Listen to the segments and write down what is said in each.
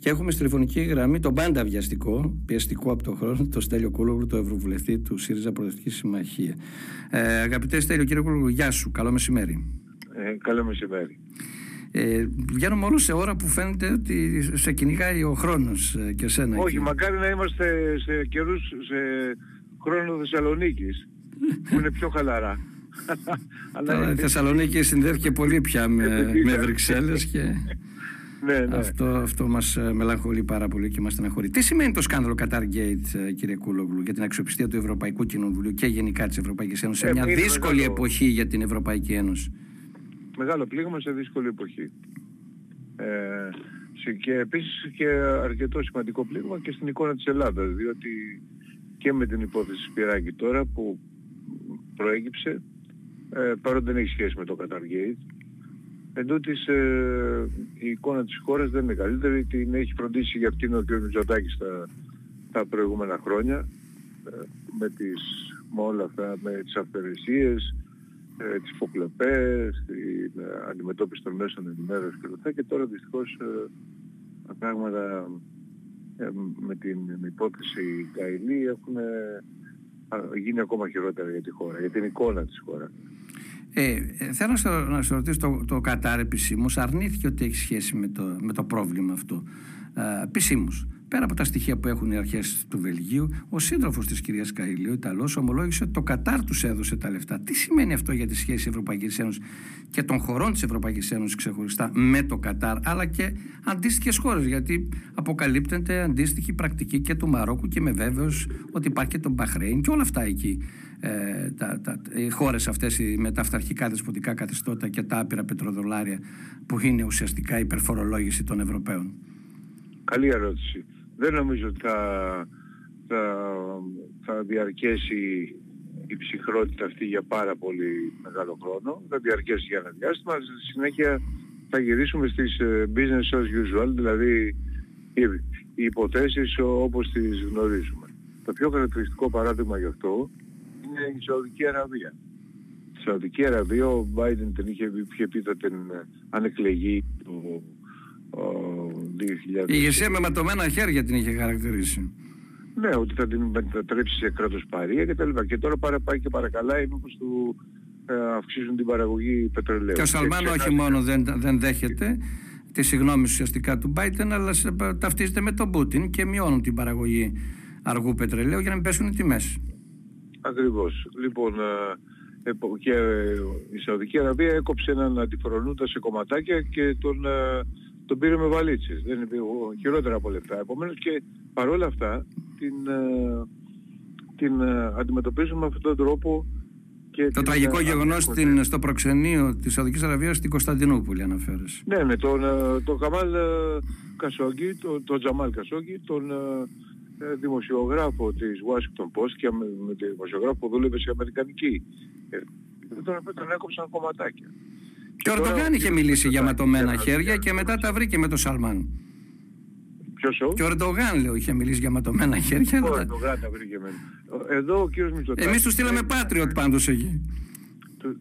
Και έχουμε στη τηλεφωνική γραμμή τον πάντα βιαστικό, πιεστικό από τον χρόνο, το Στέλιο Κούλογλου, το Ευρωβουλευτή του ΣΥΡΙΖΑ Προοδευτικής Συμμαχίας. Ε, αγαπητέ Στέλιο, κύριε Κούλογλου, γεια σου. Καλό μεσημέρι. Ε, καλό μεσημέρι. Ε, βγαίνουμε όλο σε ώρα που φαίνεται ότι σε κυνηγάει ο χρόνος ε, και σένα. Όχι, και... μακάρι να είμαστε σε καιρούς, σε χρόνο Θεσσαλονίκης, που είναι πιο χαλαρά. Αλλά η Θεσσαλονίκη συνδέθηκε πολύ πια με, με Βρυξέλλες και ναι, ναι. αυτό, αυτό μας ε, μελαγχολεί πάρα πολύ και μας στεναχωρεί. Τι σημαίνει το σκάνδαλο Qatar Gate, ε, κύριε Κούλογλου, για την αξιοπιστία του Ευρωπαϊκού Κοινοβουλίου και γενικά της Ευρωπαϊκής Ένωσης σε ε, μια δύσκολη μεγάλο... εποχή για την Ευρωπαϊκή Ένωση; Μεγάλο πλήγμα σε δύσκολη εποχή. Ε, και επίσης και αρκετό σημαντικό πλήγμα και στην εικόνα της Ελλάδας, διότι και με την υπόθεση Σπυράκη τώρα που προέκυψε ε, παρότι δεν έχει σχέση με το Qatar Gate. Εν τούτης, ε, η εικόνα της χώρας δεν είναι καλύτερη, την έχει φροντίσει για αυτήν ο κ. Μητσοτάκης τα, τα προηγούμενα χρόνια ε, με, τις, με όλα αυτά, με τις αυθαιρεσίες, ε, τις υποκλοπές, την ε, αντιμετώπιση των μέσων ενημέρωσης και Και τώρα δυστυχώς ε, τα πράγματα ε, με την υπόθεση Καηλή έχουν γίνει ακόμα χειρότερα για τη χώρα, για την εικόνα της χώρας. Ε, ε, θέλω να σε ρωτήσω το, το Κατάρ επισήμως αρνήθηκε ότι έχει σχέση με το, με το πρόβλημα αυτό ε, επισήμως Πέρα από τα στοιχεία που έχουν οι αρχές του Βελγίου, ο σύντροφος της κυρίας Καηλίου, ο Ιταλός, ομολόγησε ότι το Κατάρ τους έδωσε τα λεφτά. Τι σημαίνει αυτό για τη σχέση Ευρωπαϊκής Ένωσης και των χωρών της Ευρωπαϊκής Ένωσης ξεχωριστά με το Κατάρ, αλλά και αντίστοιχες χώρες. Γιατί αποκαλύπτεται αντίστοιχη πρακτική και του Μαρόκου και με βέβαιος ότι υπάρχει και το Μπαχρέιν και όλα αυτά εκεί. Ε, τα, τα, οι χώρες αυτές με τα αυταρχικά δεσποτικά καθεστώτα και τα άπειρα πετροδολάρια που είναι ουσιαστικά η υπερφορολόγηση των Ευρωπαίων. Καλή ερώτηση δεν νομίζω ότι θα, θα, θα διαρκέσει η ψυχρότητα αυτή για πάρα πολύ μεγάλο χρόνο. Θα διαρκέσει για ένα διάστημα. Στη συνέχεια θα γυρίσουμε στις ε, business as usual, δηλαδή οι, οι υποθέσεις όπως τις γνωρίζουμε. Το πιο χαρακτηριστικό παράδειγμα γι' αυτό είναι η Σαουδική Αραβία. Στη Σαουδική Αραβία ο Biden την είχε, είχε πει θα την ε, αν εκλεγεί του 2000. Η ηγεσία με ματωμένα χέρια την είχε χαρακτηρίσει. Ναι, ότι θα την μετατρέψει σε κράτος παρία και τα λοιπά. Και τώρα παρά πάει και παρακαλάει μήπως του ε, αυξήσουν την παραγωγή πετρελαίου. Και ο Σαλμάν όχι μόνο δεν, δεν δέχεται τη συγγνώμη ουσιαστικά του Μπάιτεν, αλλά ταυτίζεται με τον Πούτιν και μειώνουν την παραγωγή αργού πετρελαίου για να μην πέσουν οι τιμές. Ακριβώς. Λοιπόν, ε, και η Σαουδική Αραβία έκοψε έναν αντιφρονούντα σε κομματάκια και τον τον πήρε με βαλίτσες. Δεν είναι χειρότερα από λεφτά. Επομένως και παρόλα αυτά την, ε, την ε, αντιμετωπίζουμε με αυτόν τον τρόπο και το τραγικό ε, γεγονός στο προξενείο της Σαουδικής Αραβίας στην Κωνσταντινούπολη αναφέρεσαι. Ναι, με τον, τον Καμάλ Κασόγγι, τον, τον Τζαμάλ Κασόγγι, τον δημοσιογράφο της Washington Post και με, με τον δημοσιογράφο που δούλευε σε Αμερικανική. Ε, τον, τον έκοψαν κομματάκια. Και ο Ερντογάν είχε μιλήσει για ματωμένα χέρια και μετά τα βρήκε με τον Σαλμάν. Ποιος ο; Και ο Ερντογάν, λέω, είχε μιλήσει για ματωμένα χέρια. Ο Ερντογάν τα βρήκε με. Εδώ ο κύριος Μητσοτάκης... Εμείς τους στείλαμε Patriot πάντως εκεί.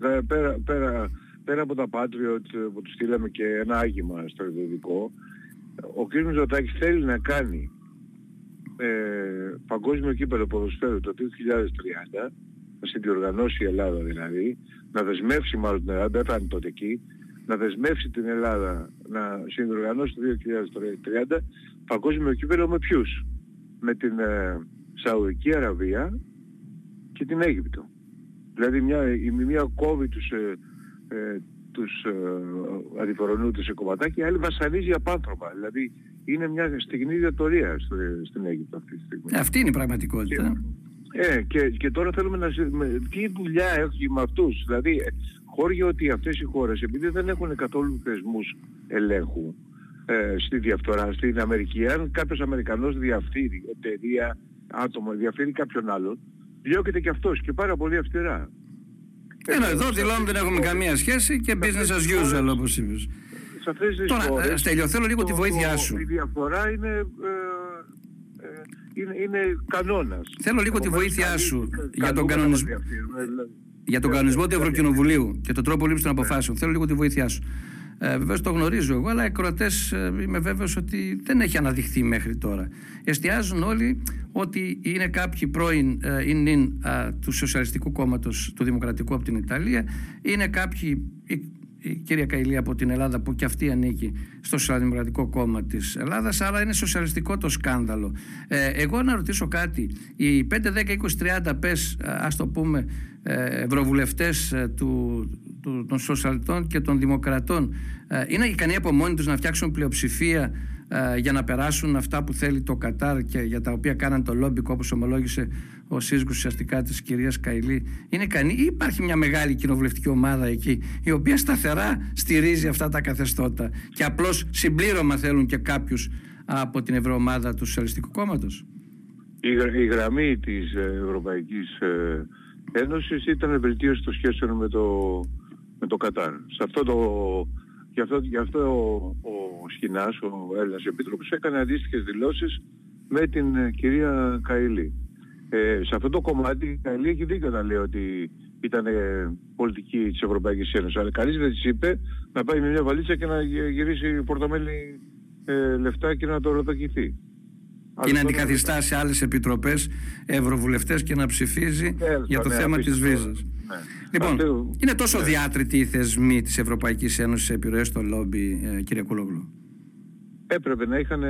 Ε, πέρα, πέρα, πέρα από τα Patriot ε, που τους στείλαμε και ένα άγημα στρατιωτικό, ο κύριος Μητσοτάκης θέλει να κάνει ε, παγκόσμιο κύπελο ποδοσφαίρου το 2030 να συνδιοργανώσει η Ελλάδα δηλαδή, να δεσμεύσει μάλλον την Ελλάδα, δεν θα είναι τότε εκεί, να δεσμεύσει την Ελλάδα να συνδιοργανώσει το 2030 παγκόσμιο κύπελο με ποιους; Με την ε, Σαουδική Αραβία και την Αίγυπτο. Δηλαδή μια, η μία κόβει τους, ε, ε, τους ε, σε κομματάκια, η άλλη βασανίζει απάνθρωπα. Δηλαδή είναι μια στιγμή διατορία στην Αίγυπτο αυτή τη στιγμή. Αυτή είναι η πραγματικότητα. Ε, και, και τώρα θέλουμε να με, τι δουλειά έχει με αυτούς; Δηλαδή, χώρια ότι αυτές οι χώρες, επειδή δεν έχουν καθόλου θεσμούς ελέγχου ε, στη διαφθορά, στην Αμερική, αν κάποιος Αμερικανός διαφθείρει, εταιρεία, άτομο, διαφθείρει κάποιον άλλον, διώκεται και αυτός και πάρα πολύ αυστηρά. Ενώ εδώ δηλώνουν δεν έχουμε καμία σχέση και business as usual όπως είπες. Τώρα, ε, Στέλιο, θέλω λίγο τη βοήθειά σου. Η διαφορά είναι ε, είναι, είναι κανόνας. Θέλω λίγο τη βοήθειά σου για τον κανονισμό. Για τον κανονισμό του Ευρωκοινοβουλίου και τον τρόπο λήψη των αποφάσεων. Θέλω λίγο τη βοήθειά σου. Ε, Βεβαίω το γνωρίζω εγώ, αλλά οι ακροατέ ε, είμαι βέβαιο ότι δεν έχει αναδειχθεί μέχρι τώρα. Εστιάζουν όλοι ότι είναι κάποιοι πρώην ε, είναι, ε, του Σοσιαλιστικού Κόμματο του Δημοκρατικού από την Ιταλία, είναι κάποιοι η κυρία Καηλή από την Ελλάδα που και αυτή ανήκει στο Σοσιαλδημοκρατικό Κόμμα της Ελλάδας αλλά είναι σοσιαλιστικό το σκάνδαλο. Ε, εγώ να ρωτήσω κάτι. Οι 5, 10, 20, 30 πες ας το πούμε ε, ευρωβουλευτές ε, του, του, των σοσιαλιστών και των δημοκρατών ε, είναι ικανοί από μόνοι τους να φτιάξουν πλειοψηφία ε, για να περάσουν αυτά που θέλει το Κατάρ και για τα οποία κάναν το λόμπικο όπως ομολόγησε ο σύζυγος ουσιαστικά της κυρίας Καηλή είναι ικανή ή υπάρχει μια μεγάλη κοινοβουλευτική ομάδα εκεί η οποία σταθερά στηρίζει αυτά τα καθεστώτα και απλώς συμπλήρωμα θέλουν και κάποιους από την Ευρωομάδα του Σοσιαλιστικού Κόμματος; Η, η γραμμή της Ευρωπαϊκής ε, Ένωσης ήταν βελτίωση των σχέσεων με το, με το Κατάρ. Σε αυτό το, γι' αυτό, γι αυτό ο, ο Σχοινάς, ο Έλληνας Επίτροπος, έκανε αντίστοιχες δηλώσεις με την ε, κυρία Καηλή. Ε, σε αυτό το κομμάτι η Καηλή έχει δίκιο να λέει ότι ήταν ε, πολιτική της Ευρωπαϊκής Ένωσης. Αλλά κανείς δεν της είπε να πάει με μια βαλίτσα και να γυρίσει πορτομέλι ε, λεφτά και να το ρωτοκηθεί. Και να αντικαθιστά σε άλλες επιτροπές ευρωβουλευτές και να ψηφίζει για το ναι, θέμα της βίζας. Ναι. Λοιπόν, είναι τόσο ναι. διάτρητοι οι θεσμοί της Ευρωπαϊκής Ένωσης σε επιρροές στο λόμπι, ε, κύριε Κούλογλου; Έπρεπε να είχαν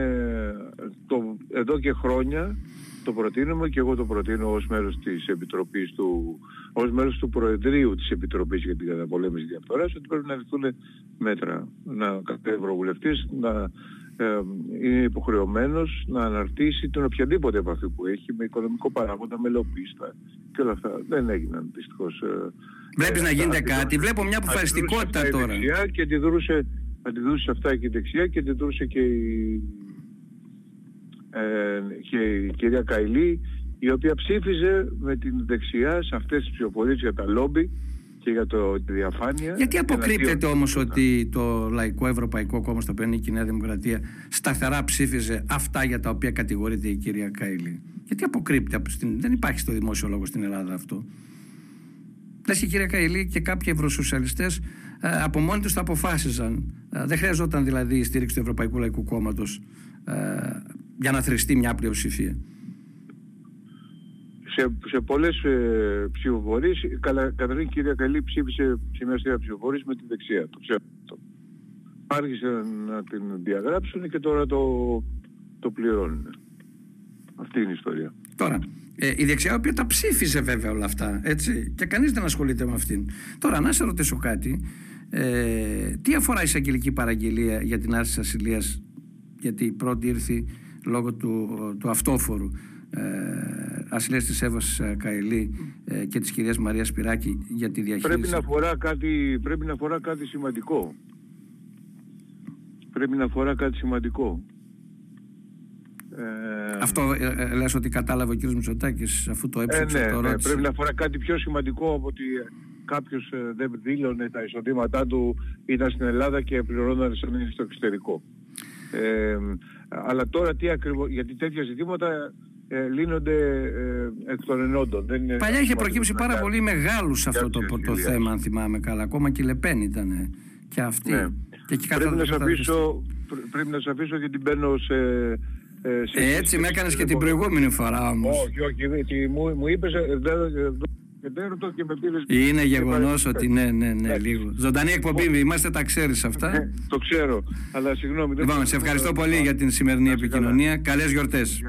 το, εδώ και χρόνια το προτείνουμε και εγώ το προτείνω ως μέρος της Επιτροπής του, ως μέρος του Προεδρείου της Επιτροπής για την καταπολέμηση διαφθοράς ότι πρέπει να ληφθούν μέτρα. Να κάθε ευρωβουλευτής να ε, είναι υποχρεωμένος να αναρτήσει την οποιαδήποτε επαφή που έχει με οικονομικό παράγοντα, με λοπίστα και όλα αυτά. Δεν έγιναν δυστυχώς. Ε, Βλέπεις ε, να γίνεται κάτι. Βλέπω μια αποφασιστικότητα τώρα. Και αντιδρούσε, αντιδρούσε αυτά και η δεξιά και αντιδρούσε και η ε, και η κυρία Καηλή η οποία ψήφιζε με την δεξιά σε αυτές τις ψηφοφορίες για τα λόμπι και για το, τη διαφάνεια. Γιατί αποκρύπτεται όμως ότι το Λαϊκό Ευρωπαϊκό Κόμμα στο οποίο είναι η Νέα Δημοκρατία σταθερά ψήφιζε αυτά για τα οποία κατηγορείται η κυρία Καηλή. Γιατί αποκρύπτεται, δεν υπάρχει στο δημόσιο λόγο στην Ελλάδα αυτό. Λες και η κυρία Καηλή και κάποιοι ευρωσοσιαλιστές ε, από μόνοι τους τα αποφάσιζαν. Ε, δεν χρειαζόταν δηλαδή η στήριξη του Ευρωπαϊκού Λαϊκού Κόμματος ε, για να θρηστεί μια πλειοψηφία. Σε, σε πολλές ε, ψηφοφορίες, καταρχήν η κυρία Καλή ψήφισε σε μια σειρά ψηφοφορίες με τη δεξιά. Το ξέρω Άρχισε να την διαγράψουν και τώρα το, το πληρώνουν. Αυτή είναι η ιστορία. Τώρα, ε, η δεξιά, η οποία τα ψήφισε βέβαια όλα αυτά, έτσι, και κανείς δεν ασχολείται με αυτήν. Τώρα, να σε ρωτήσω κάτι, ε, τι αφορά η εισαγγελική παραγγελία για την άρση της ασυλίας, γιατί η πρώτη ήρθε λόγω του, του αυτόφορου ε, ασυλίας της Εύας ε, Καηλή ε, και της κυρίας Μαρίας Σπυράκη για τη διαχείριση. Πρέπει να αφορά κάτι, πρέπει να αφορά κάτι σημαντικό. Πρέπει να αφορά κάτι σημαντικό. Ε, Αυτό ε, ε, λες ότι κατάλαβε ο κ. Μητσοτάκης αφού το έψαξε ε, ναι, ναι, πρέπει να αφορά κάτι πιο σημαντικό από ότι κάποιος δεν δήλωνε τα εισοδήματά του ήταν στην Ελλάδα και πληρώνονταν σαν στο εξωτερικό. Ε, αλλά τώρα τι ακριβώς, γιατί τέτοια ζητήματα ε, λύνονται ε, εκ των ενόντων. Δεν Παλιά είχε προκύψει πάρα πολύ μεγάλους σε αυτό το, το, θέμα, αν θυμάμαι καλά. Ακόμα και η Λεπέν ήταν και αυτή. Ναι. Και πρέπει, να αφήσω, πρέπει να σε αφήσω γιατί μπαίνω σε... Ε, σε ε, έτσι με έκανες και την προηγούμενη φορά όμως. Όχι, όχι, μου, μου είπες, είναι γεγονός ότι ναι, ναι, ναι, λίγο. Ζωντανή εκπομπή, είμαστε, τα ξέρεις αυτά. Ε, το ξέρω, αλλά συγγνώμη. Λοιπόν, σε ευχαριστώ πολύ για την σημερινή επικοινωνία. Καλές γιορτές.